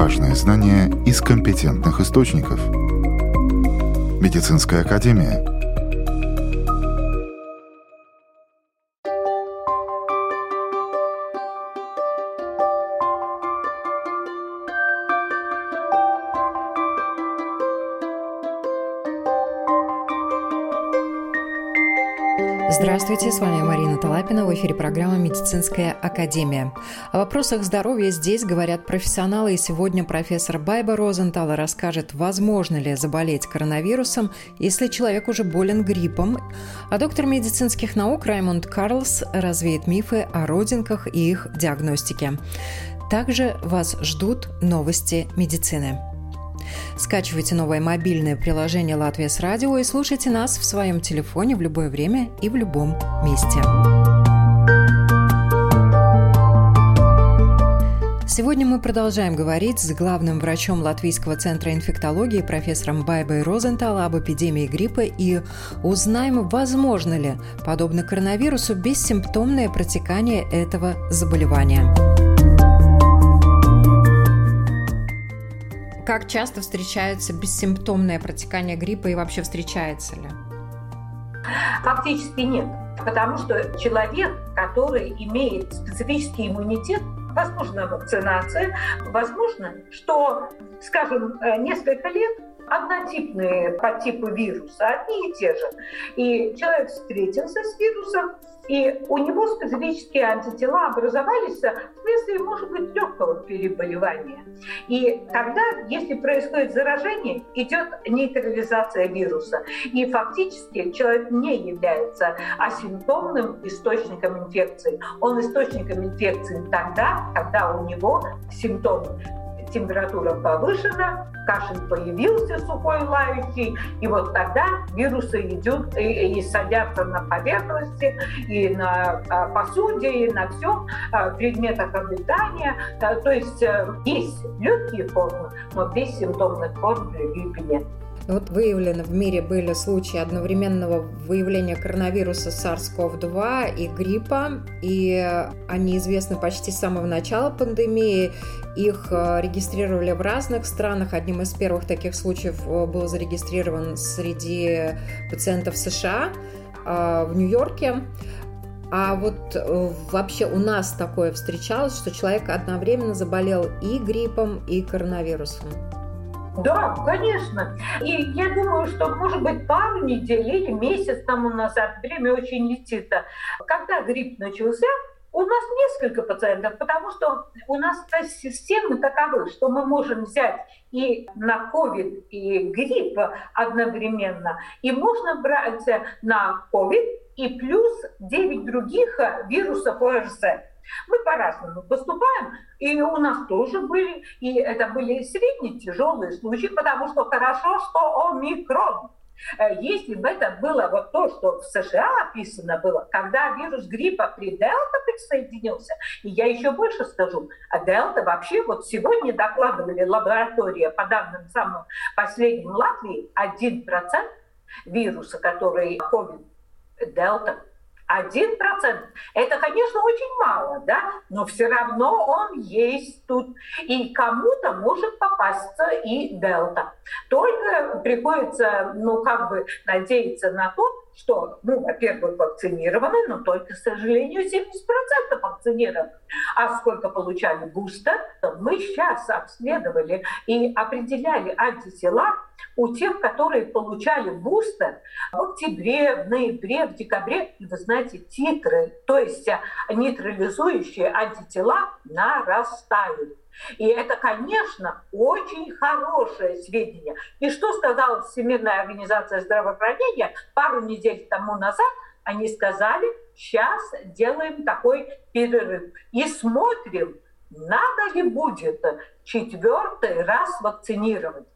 важные знания из компетентных источников. Медицинская академия – с вами Марина Талапина, в эфире программа «Медицинская академия». О вопросах здоровья здесь говорят профессионалы, и сегодня профессор Байба Розентал расскажет, возможно ли заболеть коронавирусом, если человек уже болен гриппом, а доктор медицинских наук Раймонд Карлс развеет мифы о родинках и их диагностике. Также вас ждут новости медицины. Скачивайте новое мобильное приложение «Латвия с радио» и слушайте нас в своем телефоне в любое время и в любом месте. Сегодня мы продолжаем говорить с главным врачом Латвийского центра инфектологии профессором Байбой Розентал об эпидемии гриппа и узнаем, возможно ли, подобно коронавирусу, бессимптомное протекание этого заболевания. Как часто встречается бессимптомное протекание гриппа и вообще встречается ли? Фактически нет. Потому что человек, который имеет специфический иммунитет, возможно, вакцинация, возможно, что, скажем, э, несколько лет однотипные по типу вируса, одни и те же. И человек встретился с вирусом, и у него специфические антитела образовались вследствие, может быть, легкого переболевания. И тогда, если происходит заражение, идет нейтрализация вируса. И фактически человек не является асимптомным источником инфекции. Он источником инфекции тогда, когда у него симптомы температура повышена, кашель появился сухой лающий, и вот тогда вирусы идут и, и садятся на поверхности, и на а, посуде, и на всем а, предметах обитания. То есть а, есть легкие формы, но бессимптомных форм при гриппе нет. Вот выявлены в мире были случаи одновременного выявления коронавируса SARS-CoV-2 и гриппа, и они известны почти с самого начала пандемии. Их э, регистрировали в разных странах. Одним из первых таких случаев э, был зарегистрирован среди пациентов США э, в Нью-Йорке. А вот вообще у нас такое встречалось, что человек одновременно заболел и гриппом, и коронавирусом. Да, конечно. И я думаю, что, может быть, пару недель или месяц тому назад, время очень летит, когда грипп начался, у нас несколько пациентов, потому что у нас системы таковы, что мы можем взять и на COVID, и грипп одновременно, и можно брать на COVID и плюс 9 других вирусов ОРЗ. Мы по-разному поступаем, и у нас тоже были, и это были средние тяжелые случаи, потому что хорошо, что омикрон. Э, если бы это было вот то, что в США описано было, когда вирус гриппа при Дельта присоединился, и я еще больше скажу, а Дельта вообще вот сегодня докладывали лаборатория по данным самым последним Латвии, 1% вируса, который COVID Дельта один процент. Это, конечно, очень мало, да, но все равно он есть тут. И кому-то может попасться и дельта. Только приходится, ну, как бы надеяться на то, что, ну, во-первых, вакцинированы, но только, к сожалению, 70% вакцинированы. А сколько получали бустер, мы сейчас обследовали и определяли антитела у тех, которые получали бустер в октябре, в ноябре, в декабре. И вы знаете, титры, то есть нейтрализующие антитела нарастают. И это, конечно, очень хорошее сведение. И что сказала Всемирная организация здравоохранения пару недель тому назад? Они сказали, сейчас делаем такой перерыв и смотрим, надо ли будет четвертый раз вакцинировать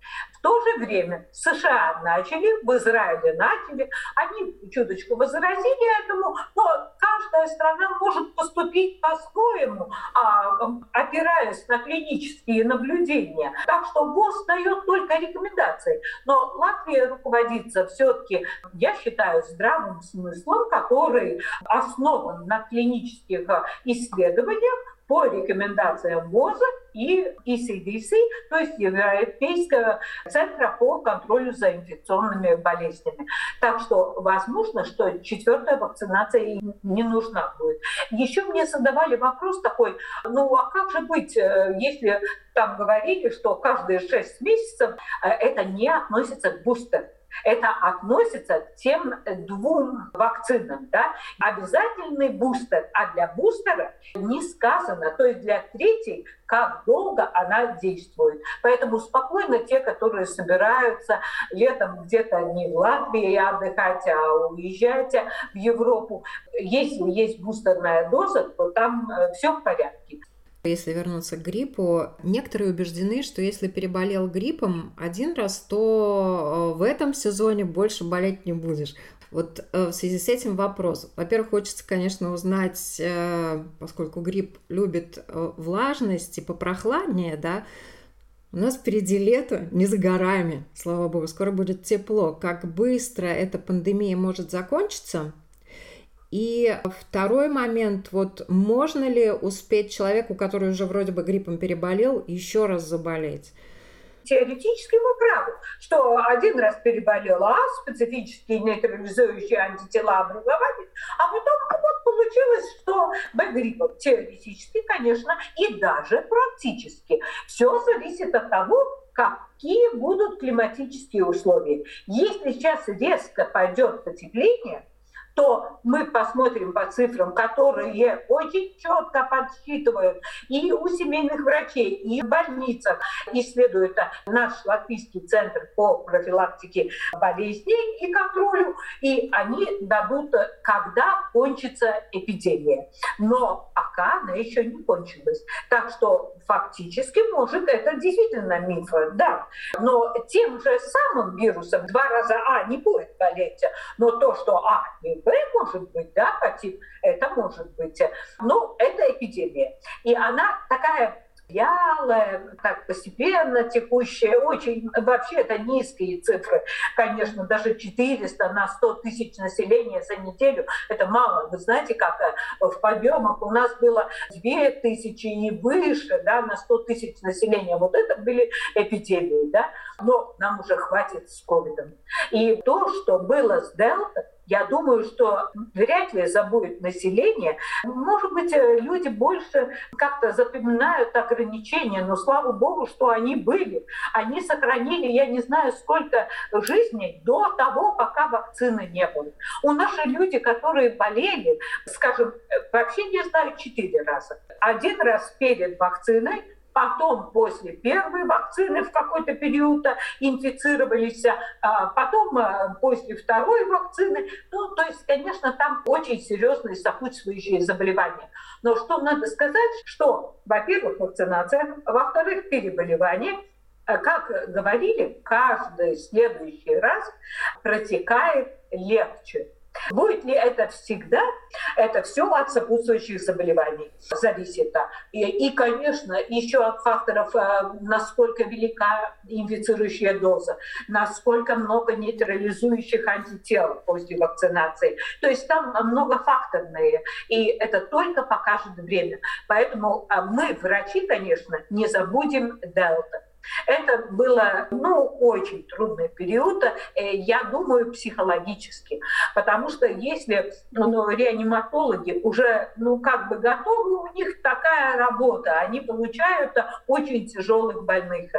то же время США начали, в Израиле начали, они чуточку возразили этому, но каждая страна может поступить по-своему, а, опираясь на клинические наблюдения. Так что ВОЗ дает только рекомендации. Но Латвия руководится все-таки, я считаю, здравым смыслом, который основан на клинических исследованиях, по рекомендациям ВОЗа и ECDC, то есть Европейского центра по контролю за инфекционными болезнями. Так что возможно, что четвертая вакцинация не нужна будет. Еще мне задавали вопрос такой, ну а как же быть, э, если там говорили, что каждые шесть месяцев э, это не относится к бустеру? Это относится к тем двум вакцинам. Да? Обязательный бустер, а для бустера не сказано, то есть для третьей, как долго она действует. Поэтому спокойно те, которые собираются летом где-то не в Латвии отдыхать, а уезжать в Европу, если есть бустерная доза, то там э, все в порядке. Если вернуться к гриппу, некоторые убеждены, что если переболел гриппом один раз, то э, в этом сезоне больше болеть не будешь. Вот э, в связи с этим вопрос. Во-первых, хочется, конечно, узнать, э, поскольку грипп любит влажность и попрохладнее, да, у нас впереди лето, не за горами, слава богу, скоро будет тепло. Как быстро эта пандемия может закончиться – и второй момент, вот можно ли успеть человеку, который уже вроде бы гриппом переболел, еще раз заболеть? Теоретически мы правы, что один раз переболел, а специфические нейтрализующие антитела образовались, а потом вот получилось, что Б гриппом. Теоретически, конечно, и даже практически. Все зависит от того, какие будут климатические условия. Если сейчас резко пойдет потепление – то мы посмотрим по цифрам, которые очень четко подсчитывают и у семейных врачей, и в больницах. Исследует наш Латвийский центр по профилактике болезней и контролю, и они дадут, когда кончится эпидемия. Но пока она еще не кончилась. Так что фактически, может, это действительно миф, да. Но тем же самым вирусом два раза А не будет болеть, но то, что А и Б может быть, да, хотим, это может быть. Но это эпидемия. И она такая вялая, так постепенно текущая, очень, вообще это низкие цифры, конечно, даже 400 на 100 тысяч населения за неделю, это мало. Вы знаете, как э, в подъемах у нас было 2 тысячи и выше, да, на 100 тысяч населения. Вот это были эпидемии, да, но нам уже хватит с ковидом. И то, что было с Дельта, я думаю, что вряд ли забудет население. Может быть, э, люди больше как-то запоминают ограничения, но слава богу, что они были. Они сохранили, я не знаю, сколько жизней до того, пока вакцины не было. У наши люди, которые болели, скажем, э, вообще не знаю, четыре раза. Один раз перед вакциной, потом после первой вакцины в какой-то период инфицировались, а потом а, после второй вакцины. Ну, то есть, конечно, там очень серьезные сопутствующие заболевания. Но что надо сказать, что, во-первых, вакцинация, во-вторых, переболевание, как говорили, каждый следующий раз протекает легче. Будет ли это всегда? Это все от сопутствующих заболеваний зависит. И, и конечно, еще от факторов, э, насколько велика инфицирующая доза, насколько много нейтрализующих антител после вакцинации. То есть там многофакторные, и это только покажет время. Поэтому э, мы, врачи, конечно, не забудем дельта. Это было, ну, очень трудный период, э, я думаю, психологически. Потому что если ну, реаниматологи уже, ну, как бы готовы, у них такая работа, они получают очень тяжелых больных.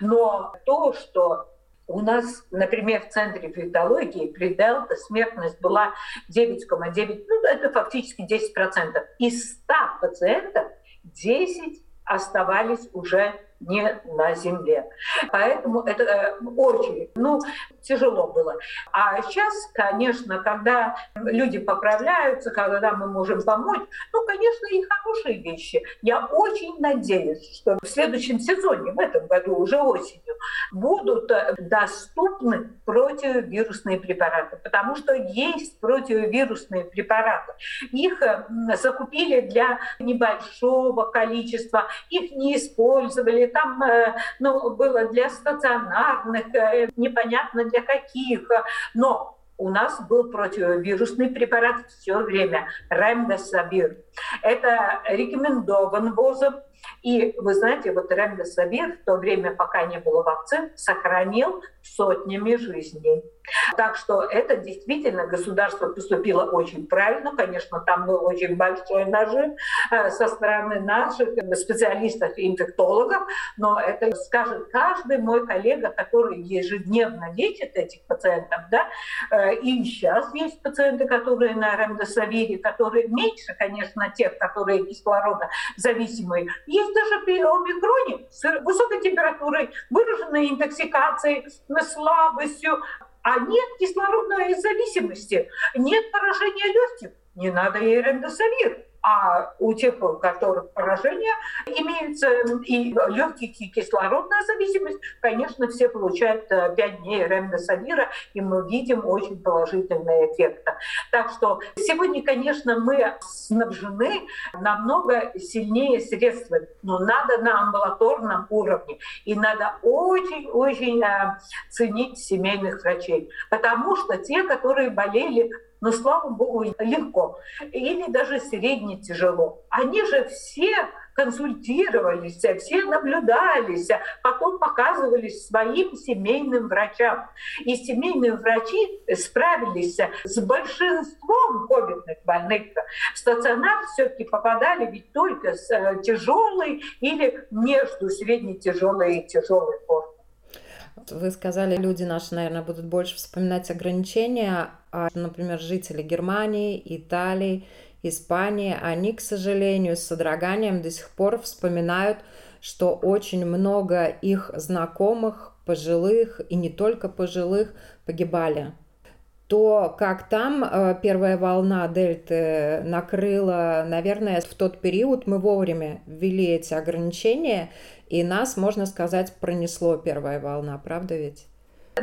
Но то, что у нас, например, в Центре инфектологии при Делта смертность была 9,9, ну, это фактически 10%. Из 100 пациентов 10 оставались уже не на земле. Поэтому это э, очень, ну, тяжело было. А сейчас, конечно, когда люди поправляются, когда мы можем помочь, ну, конечно, и хорошие вещи. Я очень надеюсь, что в следующем сезоне, в этом году, уже осенью, будут э, доступны противовирусные препараты, потому что есть противовирусные препараты. Их э, закупили для небольшого количества, их не использовали, там э, ну, было для стационарных, э, непонятно для каких, но у нас был противовирусный препарат все время, ремдесавир. Это рекомендован ВОЗом, и вы знаете, вот ремдесавир в то время, пока не было вакцин, сохранил сотнями жизней. Так что это действительно государство поступило очень правильно. Конечно, там был очень большой нажим э, со стороны наших специалистов и инфектологов, но это скажет каждый мой коллега, который ежедневно лечит этих пациентов. Да? Э, и сейчас есть пациенты, которые на ремдесавире, которые меньше, конечно, тех, которые кислородозависимые. Есть даже при омикроне с высокой температурой, выраженной интоксикацией, слабостью, а нет кислородной зависимости, нет поражения легких, не надо и ремдесавир. А у тех, у которых поражение имеется и легких, и кислородная зависимость, конечно, все получают 5 э, дней ремдесавира, и мы видим очень положительные эффекты. Так что сегодня, конечно, мы снабжены намного сильнее средствами, но надо на амбулаторном уровне, и надо очень-очень э, ценить семейных врачей, потому что те, которые болели но, слава богу, легко. Или даже средне тяжело. Они же все консультировались, все наблюдались, потом показывались своим семейным врачам. И семейные врачи справились с большинством ковидных больных. В стационар все-таки попадали ведь только с э, тяжелой или между средне-тяжелой и тяжелой формой. Вы сказали, люди наши, наверное, будут больше вспоминать ограничения, а, например, жители Германии, Италии, Испании, они, к сожалению, с содроганием до сих пор вспоминают, что очень много их знакомых, пожилых и не только пожилых погибали. То как там э, первая волна дельты накрыла, наверное, в тот период мы вовремя ввели эти ограничения, и нас, можно сказать, пронесло первая волна, правда ведь?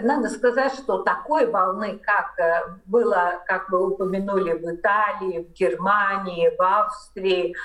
Надо сказать, что такой волны, как э, было, как вы упомянули, в Италии, в Германии, в Австрии,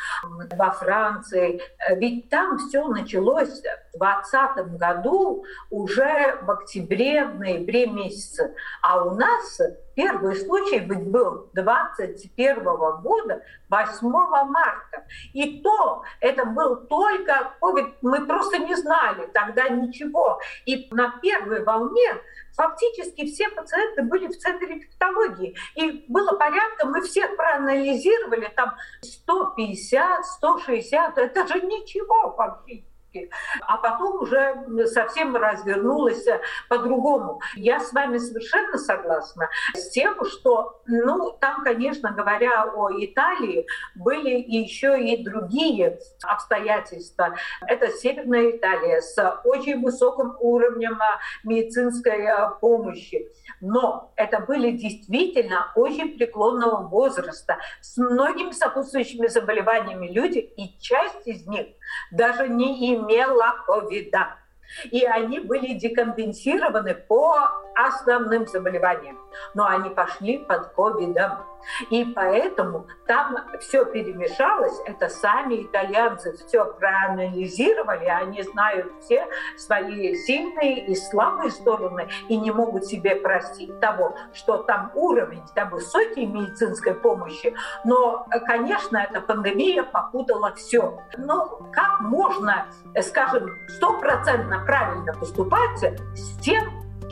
во Франции, э, ведь там все началось в 2020 году уже в октябре, в ноябре месяце. А у нас Первый случай ведь был 21 года, 8 марта. И то это был только COVID, мы просто не знали тогда ничего. И на первой волне фактически все пациенты были в центре инфектологии. И было порядка, мы всех проанализировали, там 150, 160, это же ничего фактически практически. А потом уже совсем развернулось по-другому. Я с вами совершенно согласна с тем, что, ну, там, конечно, говоря о Италии, были еще и другие обстоятельства. Это Северная Италия с очень высоким уровнем медицинской помощи. Но это были действительно очень преклонного возраста, с многими сопутствующими заболеваниями люди, и часть из них даже не имела ковида. И они были декомпенсированы по основным заболеваниям. Но они пошли под ковидом. И поэтому там все перемешалось. Это сами итальянцы все проанализировали. Они знают все свои сильные и слабые стороны и не могут себе простить того, что там уровень там высокий медицинской помощи. Но, конечно, эта пандемия попутала все. Но как можно, скажем, стопроцентно правильно поступать с тем,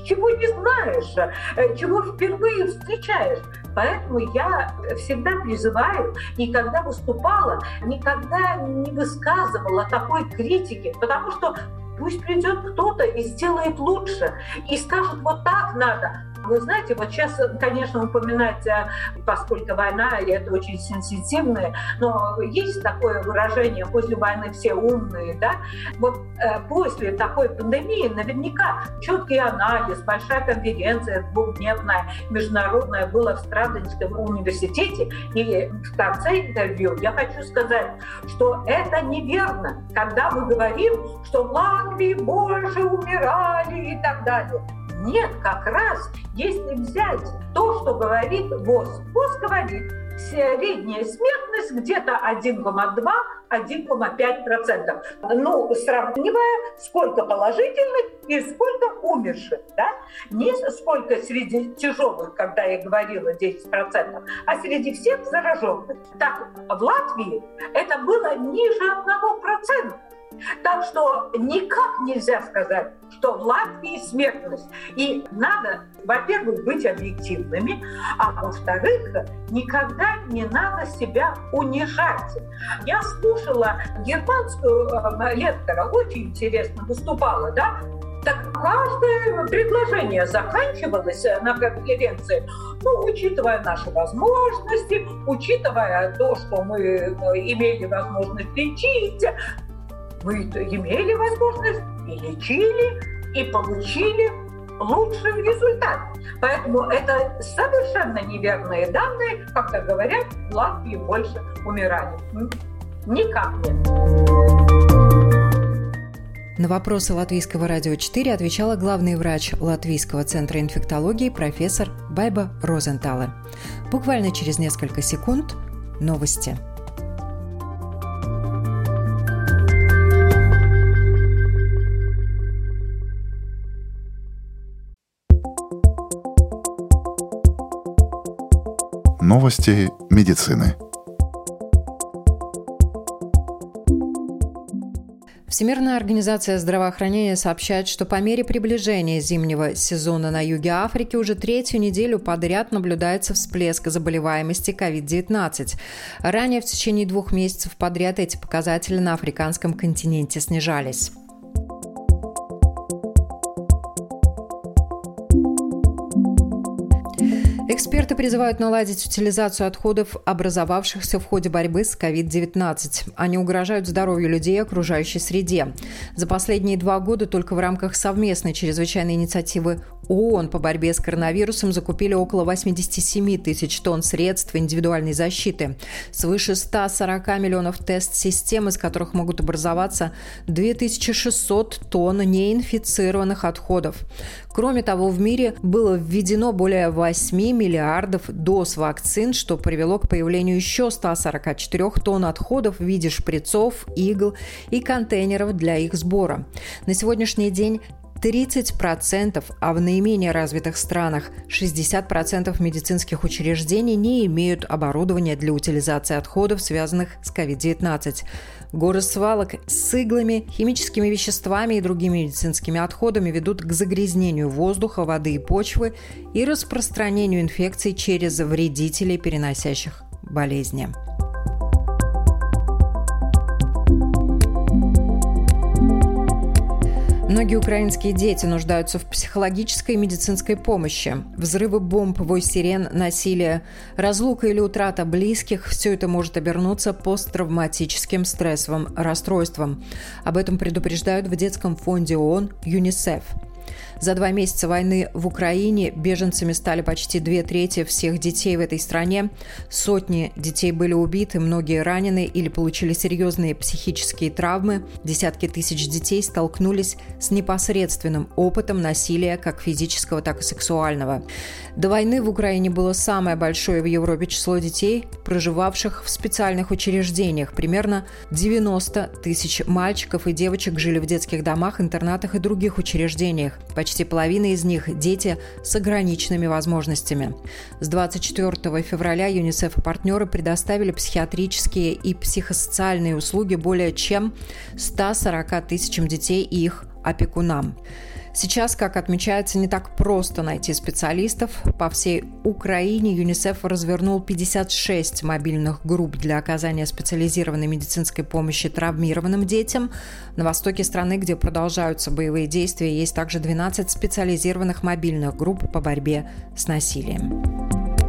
чего не знаешь, э, чего впервые встречаешь. Поэтому я всегда призываю, и когда выступала, никогда не высказывала такой критики, потому что пусть придет кто-то и сделает лучше, и скажет, вот так надо, вы знаете, вот сейчас, конечно, упоминать, э, поскольку война, и это очень сенситивное, но есть такое выражение «после войны все умные», да? Вот э, после такой пандемии наверняка четкий анализ, большая конференция двухдневная, международная была в Страдонском университете, и в конце интервью я хочу сказать, что это неверно, когда мы говорим, что в Латвии больше умирали и так далее. Нет, как раз, если взять то, что говорит ВОЗ. ВОЗ говорит, средняя смертность где-то 1,2-1,5%. Ну, сравнивая, сколько положительных и сколько умерших. Да? Не сколько среди тяжелых, когда я говорила 10%, а среди всех зараженных. Так, в Латвии это было ниже 1%. Так что никак нельзя сказать, что в Латвии смертность. И надо, во-первых, быть объективными, а во-вторых, никогда не надо себя унижать. Я слушала германскую э, лектора, очень интересно выступала, да, так каждое предложение заканчивалось на конференции, ну, учитывая наши возможности, учитывая то, что мы э, имели возможность лечить, вы имели возможность и лечили, и получили лучший результат. Поэтому это совершенно неверные данные, когда говорят, в Латвии больше умирали. Никак нет. На вопросы Латвийского радио 4 отвечала главный врач Латвийского центра инфектологии профессор Байба Розентале. Буквально через несколько секунд новости. Новости медицины. Всемирная организация здравоохранения сообщает, что по мере приближения зимнего сезона на юге Африки уже третью неделю подряд наблюдается всплеск заболеваемости COVID-19. Ранее в течение двух месяцев подряд эти показатели на африканском континенте снижались. Эксперты призывают наладить утилизацию отходов, образовавшихся в ходе борьбы с COVID-19. Они угрожают здоровью людей и окружающей среде. За последние два года только в рамках совместной чрезвычайной инициативы ООН по борьбе с коронавирусом закупили около 87 тысяч тонн средств индивидуальной защиты, свыше 140 миллионов тест-систем, из которых могут образоваться 2600 тонн неинфицированных отходов. Кроме того, в мире было введено более 8 миллиардов доз вакцин, что привело к появлению еще 144 тонн отходов в виде шприцов, игл и контейнеров для их сбора. На сегодняшний день 30%, а в наименее развитых странах 60% медицинских учреждений не имеют оборудования для утилизации отходов, связанных с COVID-19. Горы свалок с иглами, химическими веществами и другими медицинскими отходами ведут к загрязнению воздуха, воды и почвы и распространению инфекций через вредителей, переносящих болезни. Многие украинские дети нуждаются в психологической и медицинской помощи. Взрывы бомб, вой сирен, насилие, разлука или утрата близких – все это может обернуться посттравматическим стрессовым расстройством. Об этом предупреждают в детском фонде ООН ЮНИСЕФ – за два месяца войны в Украине беженцами стали почти две трети всех детей в этой стране. Сотни детей были убиты, многие ранены или получили серьезные психические травмы. Десятки тысяч детей столкнулись с непосредственным опытом насилия как физического, так и сексуального. До войны в Украине было самое большое в Европе число детей, проживавших в специальных учреждениях. Примерно 90 тысяч мальчиков и девочек жили в детских домах, интернатах и других учреждениях. Почти Почти половина из них – дети с ограниченными возможностями. С 24 февраля ЮНИСЕФ и партнеры предоставили психиатрические и психосоциальные услуги более чем 140 тысячам детей и их опекунам. Сейчас, как отмечается, не так просто найти специалистов. По всей Украине ЮНИСЕФ развернул 56 мобильных групп для оказания специализированной медицинской помощи травмированным детям. На востоке страны, где продолжаются боевые действия, есть также 12 специализированных мобильных групп по борьбе с насилием.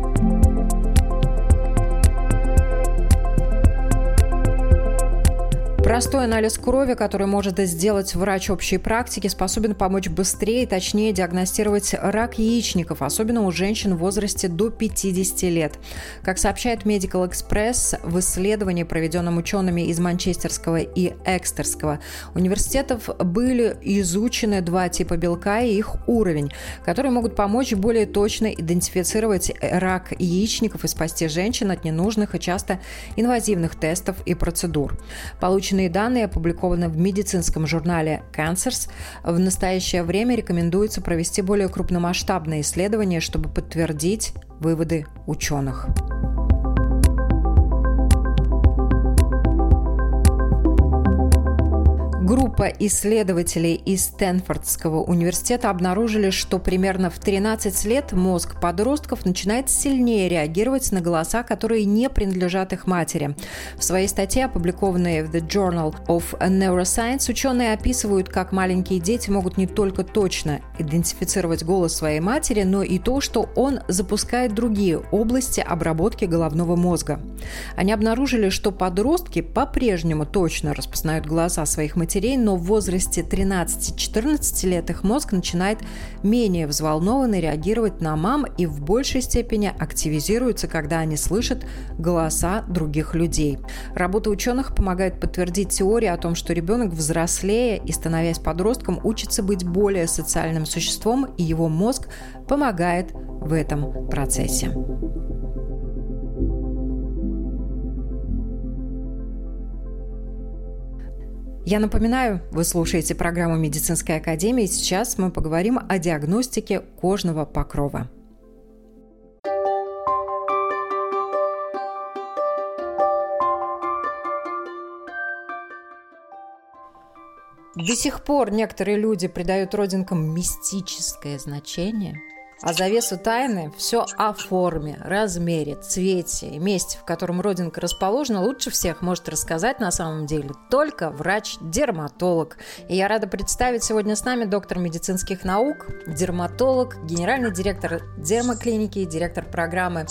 Простой анализ крови, который может сделать врач общей практики, способен помочь быстрее и точнее диагностировать рак яичников, особенно у женщин в возрасте до 50 лет. Как сообщает Medical Express, в исследовании, проведенном учеными из Манчестерского и Экстерского университетов, были изучены два типа белка и их уровень, которые могут помочь более точно идентифицировать рак яичников и спасти женщин от ненужных и часто инвазивных тестов и процедур. Полученные Полученные данные опубликованы в медицинском журнале Cancers. В настоящее время рекомендуется провести более крупномасштабные исследования, чтобы подтвердить выводы ученых. Группа исследователей из Стэнфордского университета обнаружили, что примерно в 13 лет мозг подростков начинает сильнее реагировать на голоса, которые не принадлежат их матери. В своей статье, опубликованной в The Journal of Neuroscience, ученые описывают, как маленькие дети могут не только точно идентифицировать голос своей матери, но и то, что он запускает другие области обработки головного мозга. Они обнаружили, что подростки по-прежнему точно распознают голоса своих матерей матерей, но в возрасте 13-14 лет их мозг начинает менее взволнованно реагировать на мам и в большей степени активизируется, когда они слышат голоса других людей. Работа ученых помогает подтвердить теорию о том, что ребенок взрослея и становясь подростком учится быть более социальным существом, и его мозг помогает в этом процессе. Я напоминаю, вы слушаете программу Медицинской академии. Сейчас мы поговорим о диагностике кожного покрова. До сих пор некоторые люди придают родинкам мистическое значение – а завесу тайны все о форме, размере, цвете и месте, в котором родинка расположена, лучше всех может рассказать на самом деле только врач-дерматолог. И я рада представить сегодня с нами доктор медицинских наук, дерматолог, генеральный директор дермоклиники, директор программы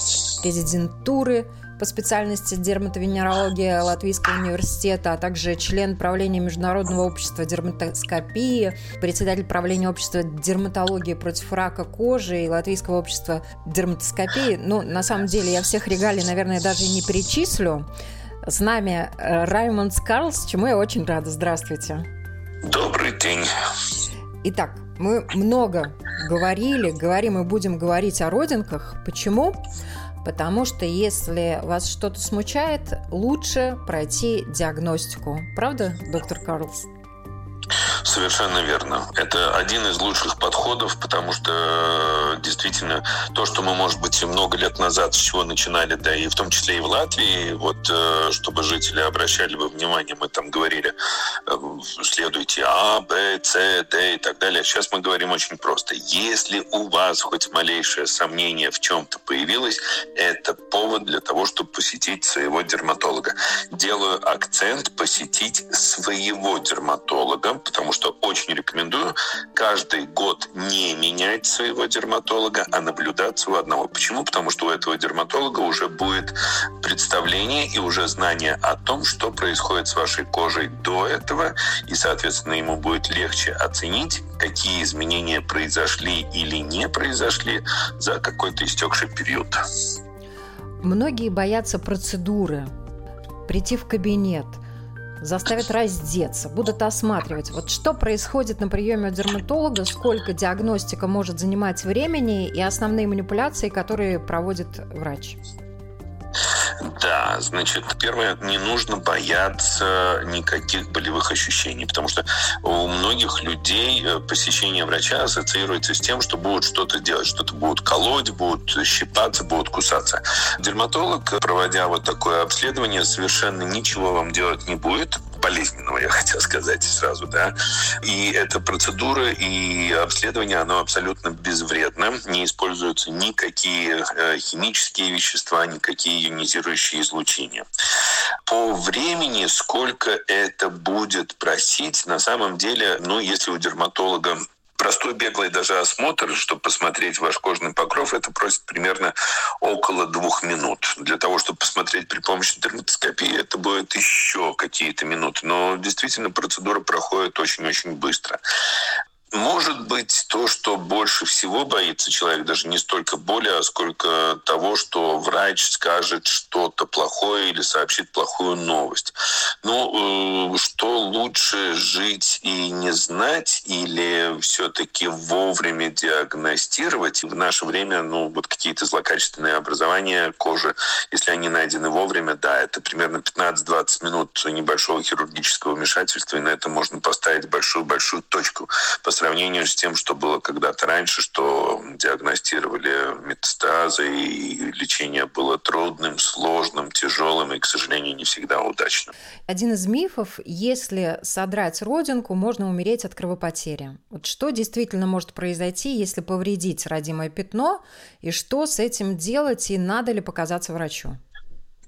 резидентуры по специальности дерматовенерология Латвийского университета, а также член правления Международного общества дерматоскопии, председатель правления общества дерматологии против рака кожи и Латвийского общества дерматоскопии. Ну, на самом деле, я всех регалий, наверное, даже не перечислю. С нами э, Раймонд Скарлс, чему я очень рада. Здравствуйте. Добрый день. Итак, мы много говорили, говорим и будем говорить о родинках. Почему? Потому что если вас что-то смущает, лучше пройти диагностику. Правда, доктор Карлс? Совершенно верно. Это один из лучших подходов, потому что э, действительно то, что мы, может быть, много лет назад, с чего начинали, да, и в том числе и в Латвии, вот э, чтобы жители обращали бы внимание, мы там говорили, э, следуйте А, Б, С, Д и так далее. Сейчас мы говорим очень просто. Если у вас хоть малейшее сомнение в чем-то появилось, это повод для того, чтобы посетить своего дерматолога. Делаю акцент посетить своего дерматолога, потому что очень рекомендую каждый год не менять своего дерматолога, а наблюдаться у одного. Почему? Потому что у этого дерматолога уже будет представление и уже знание о том, что происходит с вашей кожей до этого, и, соответственно, ему будет легче оценить, какие изменения произошли или не произошли за какой-то истекший период. Многие боятся процедуры, прийти в кабинет – заставят раздеться, будут осматривать. Вот что происходит на приеме у дерматолога, сколько диагностика может занимать времени и основные манипуляции, которые проводит врач. Да, значит, первое, не нужно бояться никаких болевых ощущений, потому что у многих людей э, посещение врача ассоциируется с тем, что будут что-то делать, что-то будут колоть, будут щипаться, будут кусаться. Дерматолог, проводя вот такое обследование, совершенно ничего вам делать не будет, болезненного, я хотел сказать сразу, да. И эта процедура и обследование, оно абсолютно безвредно. Не используются никакие э, химические вещества, никакие ионизирующие излучения. По времени, сколько это будет просить, на самом деле, ну, если у дерматолога простой беглый даже осмотр, чтобы посмотреть ваш кожный покров, это просит примерно около двух минут. Для того, чтобы посмотреть при помощи дерматоскопии, это будет еще какие-то минуты. Но действительно процедура проходит очень-очень быстро. Может быть, то, что больше всего боится человек, даже не столько боли, а сколько того, что врач скажет что-то плохое или сообщит плохую новость. Ну, э, что лучше жить и не знать, или все-таки вовремя диагностировать? В наше время, ну, вот какие-то злокачественные образования кожи, если они найдены вовремя, да, это примерно 15-20 минут небольшого хирургического вмешательства, и на это можно поставить большую-большую точку по сравнению с тем, что было когда-то раньше, что диагностировали метастазы, и лечение было трудным, сложным, тяжелым и, к сожалению, не всегда удачным. Один из мифов, если содрать родинку, можно умереть от кровопотери. Вот что действительно может произойти, если повредить родимое пятно, и что с этим делать, и надо ли показаться врачу?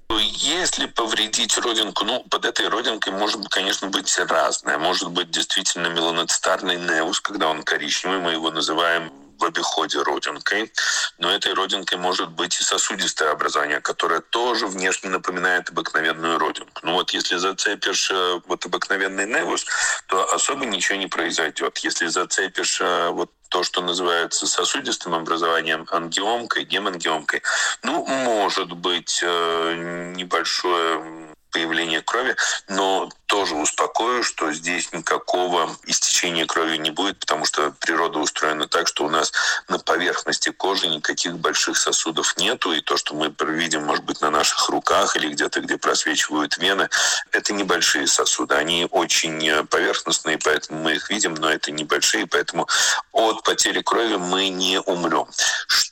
Если повредить родинку, ну, под этой родинкой может, конечно, быть разное. Может быть действительно меланоцитарный неус, когда он коричневый, мы его называем в обиходе родинкой, но этой родинкой может быть и сосудистое образование, которое тоже внешне напоминает обыкновенную родинку. Ну вот если зацепишь э, вот обыкновенный невус, то особо ничего не произойдет. Если зацепишь э, вот то, что называется сосудистым образованием, ангиомкой, гемангиомкой, ну, может быть э, небольшое появление крови, но тоже успокою, что здесь никакого истечения крови не будет, потому что природа устроена так, что у нас на поверхности кожи никаких больших сосудов нету, и то, что мы видим, может быть, на наших руках или где-то, где просвечивают вены, это небольшие сосуды. Они очень поверхностные, поэтому мы их видим, но это небольшие, поэтому от потери крови мы не умрем.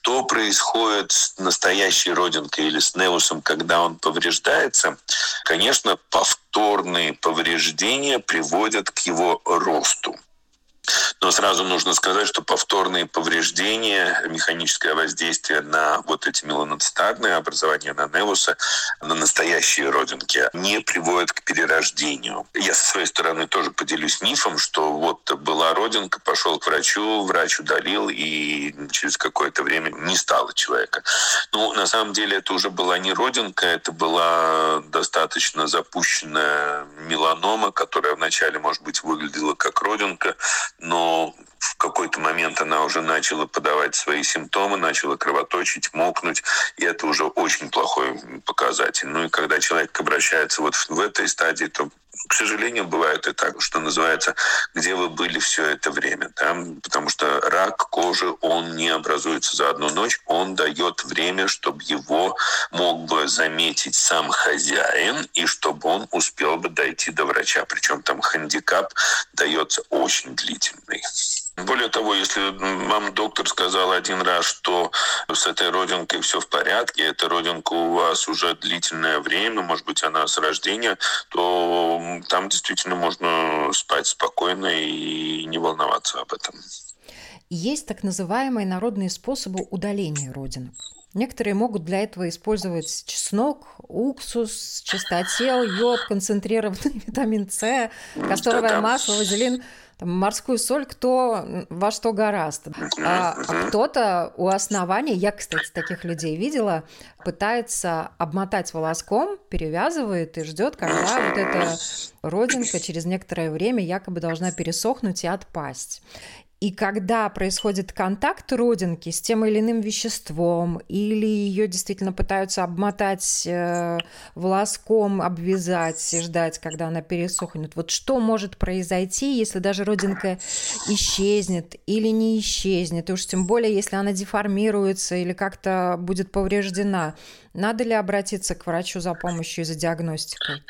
Что происходит с настоящей родинкой или с неусом, когда он повреждается? Конечно, повторные повреждения приводят к его росту. Но сразу нужно сказать, что повторные повреждения, механическое воздействие на вот эти меланоцитарные образования, на невуса, на настоящие родинки, не приводят к перерождению. Я со своей стороны тоже поделюсь мифом, что вот была родинка, пошел к врачу, врач удалил, и через какое-то время не стало человека. Ну, на самом деле это уже была не родинка, это была достаточно запущенная меланома, которая вначале, может быть, выглядела как родинка, но в какой-то момент она уже начала подавать свои симптомы, начала кровоточить, мокнуть, и это уже очень плохой показатель. Ну и когда человек обращается вот в этой стадии, то к сожалению, бывает и так, что называется, где вы были все это время. Да? Потому что рак кожи, он не образуется за одну ночь, он дает время, чтобы его мог бы заметить сам хозяин, и чтобы он успел бы дойти до врача. Причем там хандикап дается очень длительный. Более того, если вам доктор сказал один раз, что с этой родинкой все в порядке, эта родинка у вас уже длительное время, может быть, она с рождения, то там действительно можно спать спокойно и не волноваться об этом. Есть так называемые народные способы удаления родинок. Некоторые могут для этого использовать чеснок, уксус, чистотел, йод, концентрированный витамин С, касторовое масло, вазелин – там, морскую соль кто во что гораст. А, а кто-то у основания, я, кстати, таких людей видела, пытается обмотать волоском, перевязывает и ждет, когда вот эта родинка через некоторое время якобы должна пересохнуть и отпасть. И когда происходит контакт родинки с тем или иным веществом, или ее действительно пытаются обмотать э, волоском, обвязать и ждать, когда она пересохнет, вот что может произойти, если даже родинка исчезнет или не исчезнет, и уж тем более, если она деформируется или как-то будет повреждена, надо ли обратиться к врачу за помощью и за диагностикой?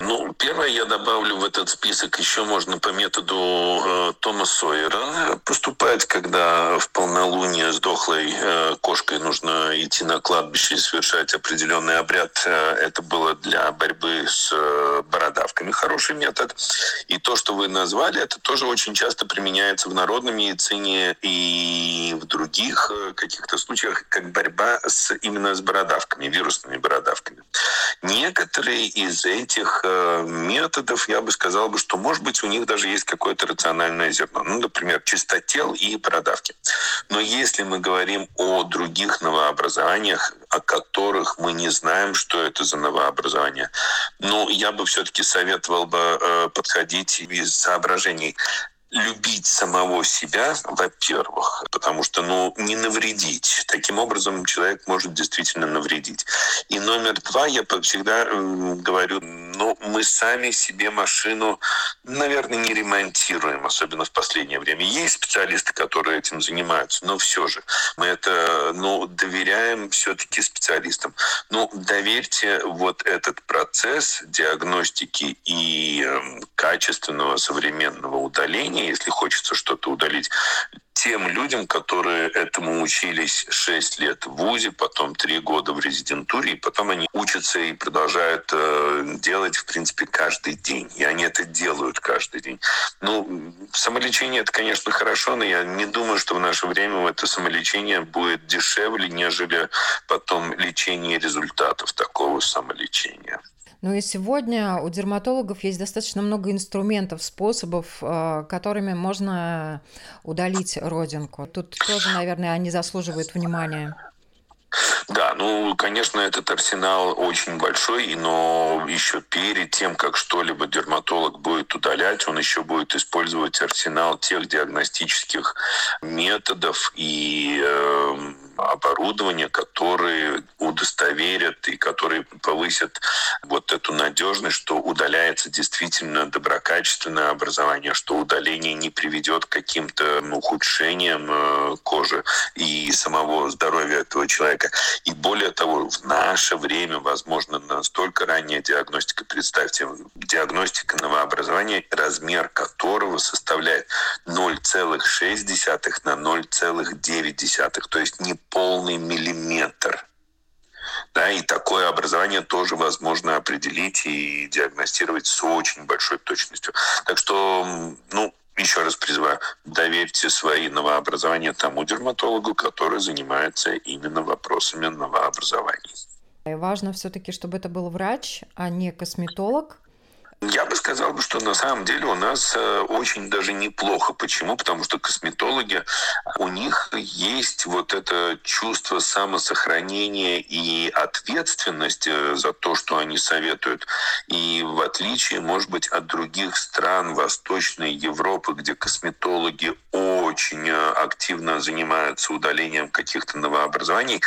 Ну, первое я добавлю в этот список еще можно по методу э, Тома Сойера поступать, когда в полнолуние с дохлой э, кошкой нужно идти на кладбище и совершать определенный обряд. Э, это было для борьбы с э, бородавками хороший метод. И то, что вы назвали, это тоже очень часто применяется в народной медицине и в других э, каких-то случаях как борьба с, именно с бородавками, вирусными бородавками. Некоторые из этих э, методов, я бы сказал, бы, что, может быть, у них даже есть какое-то рациональное зерно. Ну, например, чистотел и бородавки. Но если мы говорим о других новообразованиях, о которых мы не знаем, что это за новообразование, ну, я бы все-таки советовал бы э, подходить из соображений любить самого себя, во-первых, потому что, ну, не навредить. Таким образом, человек может действительно навредить. И номер два, я всегда говорю, ну, мы сами себе машину, наверное, не ремонтируем, особенно в последнее время. Есть специалисты, которые этим занимаются, но все же мы это, ну, доверяем все-таки специалистам. Ну, доверьте вот этот процесс диагностики и э, качественного современного удаления удаления, если хочется что-то удалить, тем людям, которые этому учились 6 лет в ВУЗе, потом 3 года в резидентуре, и потом они учатся и продолжают э, делать, в принципе, каждый день. И они это делают каждый день. Ну, самолечение это, конечно, хорошо, но я не думаю, что в наше время это самолечение будет дешевле, нежели потом лечение результатов такого самолечения. Ну и сегодня у дерматологов есть достаточно много инструментов, способов, э, которыми можно удалить родинку. Тут тоже, наверное, они заслуживают внимания. Да, ну, конечно, этот арсенал очень большой, но еще перед тем, как что-либо дерматолог будет удалять, он еще будет использовать арсенал тех диагностических методов и э, оборудования, которые удостоверят и которые повысят вот эту надежность, что удаляется действительно доброкачественное образование, что удаление не приведет к каким-то ухудшениям э, кожи и самого здоровья этого человека. И более того, в наше время возможно настолько ранняя диагностика. Представьте, диагностика новообразования, размер которого составляет 0,6 на 0,9, то есть не полный миллиметр. Да, и такое образование тоже возможно определить и диагностировать с очень большой точностью. Так что, ну, еще раз призываю, доверьте свои новообразования тому дерматологу, который занимается именно вопросами новообразований. И важно все-таки, чтобы это был врач, а не косметолог, я бы сказал, что на самом деле у нас э, очень даже неплохо. Почему? Потому что косметологи, у них есть вот это чувство самосохранения и ответственности за то, что они советуют. И в отличие, может быть, от других стран Восточной Европы, где косметологи очень э, активно занимаются удалением каких-то новообразований,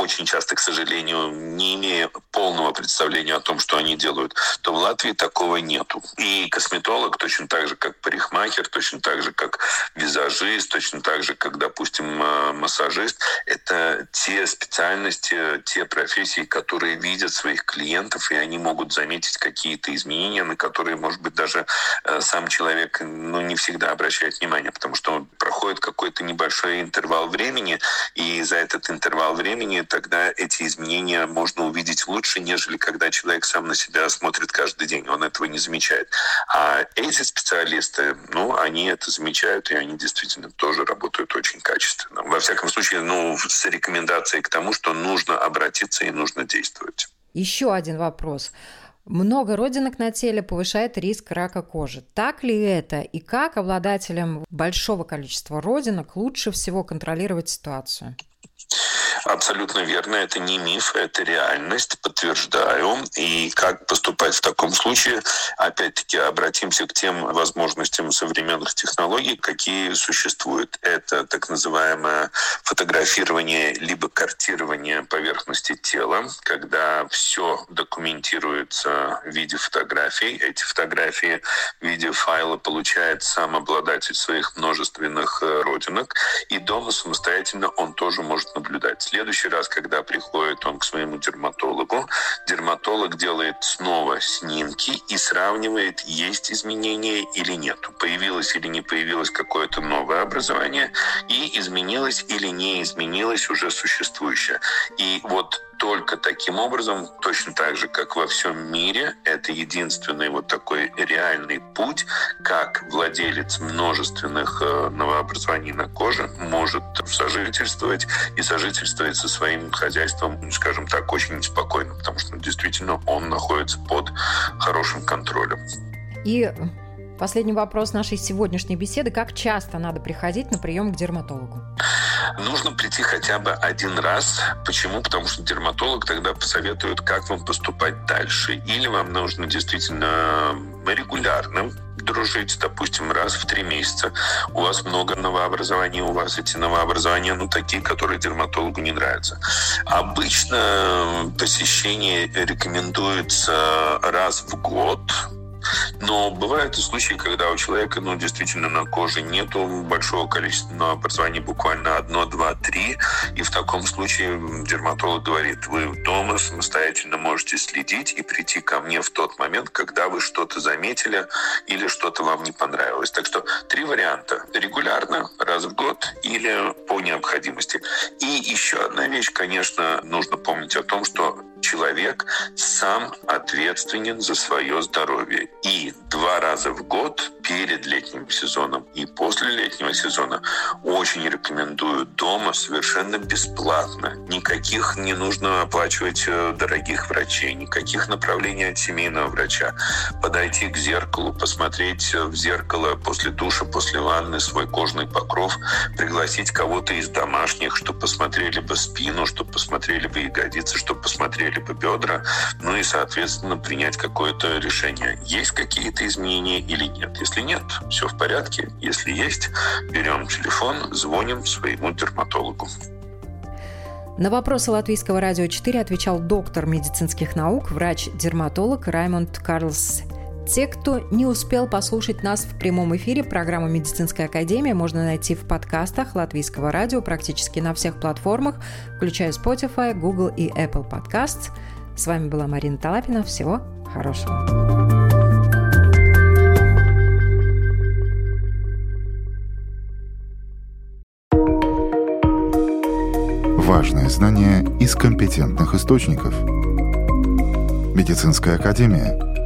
очень часто, к сожалению, не имея полного представления о том, что они делают, то в Латвии такого нету. И косметолог точно так же, как парикмахер, точно так же, как визажист, точно так же, как, допустим, э, массажист, это те специальности, те профессии, которые видят своих клиентов, и они могут заметить какие-то изменения, на которые, может быть, даже э, сам человек ну, не всегда обращает внимание, потому что проходит какой-то небольшой интервал времени, и за этот интервал времени тогда эти изменения можно увидеть лучше, нежели когда человек сам на себя смотрит каждый день. Он этого не замечает. А эти специалисты, ну, они это замечают, и они действительно тоже работают очень качественно. Во всяком случае, ну, с рекомендацией к тому, что нужно обратиться и нужно действовать. Еще один вопрос. Много родинок на теле повышает риск рака кожи. Так ли это? И как обладателям большого количества родинок лучше всего контролировать ситуацию? Абсолютно верно, это не миф, это реальность, подтверждаю. И как поступать в таком случае? Опять-таки обратимся к тем возможностям современных технологий, какие существуют. Это так называемое фотографирование либо картирование поверхности тела, когда все документируется в виде фотографий. Эти фотографии в виде файла получает сам обладатель своих множественных э, родинок, и дома самостоятельно он тоже может наблюдать следующий раз, когда приходит он к своему дерматологу, дерматолог делает снова снимки и сравнивает, есть изменения или нет. Появилось или не появилось какое-то новое образование и изменилось или не изменилось уже существующее. И вот только таким образом, точно так же, как во всем мире, это единственный вот такой реальный путь, как владелец множественных э, новообразований на коже может сожительствовать и сожительствовать со своим хозяйством, скажем так, очень спокойно, потому что действительно он находится под хорошим контролем. И Последний вопрос нашей сегодняшней беседы. Как часто надо приходить на прием к дерматологу? Нужно прийти хотя бы один раз. Почему? Потому что дерматолог тогда посоветует, как вам поступать дальше. Или вам нужно действительно регулярно дружить, допустим, раз в три месяца. У вас много новообразований, у вас эти новообразования, ну, такие, которые дерматологу не нравятся. Обычно посещение рекомендуется раз в год, но бывают и случаи, когда у человека, ну, действительно на коже нету большого количества образований, буквально одно, два, три. И в таком случае дерматолог говорит, вы дома самостоятельно можете следить и прийти ко мне в тот момент, когда вы что-то заметили или что-то вам не понравилось. Так что три варианта. Регулярно, раз в год или по необходимости. И еще одна вещь, конечно, нужно помнить о том, что человек сам ответственен за свое здоровье. И два раза в год перед летним сезоном и после летнего сезона очень рекомендую дома совершенно бесплатно. Никаких не нужно оплачивать э, дорогих врачей, никаких направлений от семейного врача. Подойти к зеркалу, посмотреть в зеркало после душа, после ванны свой кожный покров, пригласить кого-то из домашних, чтобы посмотрели бы спину, чтобы посмотрели бы ягодицы, чтобы посмотрели бы бедра, ну и, соответственно, принять какое-то решение, есть какие-то изменения или нет. Если нет, все в порядке. Если есть, берем телефон, звоним своему дерматологу. На вопросы Латвийского радио 4 отвечал доктор медицинских наук, врач-дерматолог Раймонд Карлс те, кто не успел послушать нас в прямом эфире, программу «Медицинская академия» можно найти в подкастах Латвийского радио практически на всех платформах, включая Spotify, Google и Apple Podcasts. С вами была Марина Талапина. Всего хорошего. Важное знание из компетентных источников. Медицинская академия –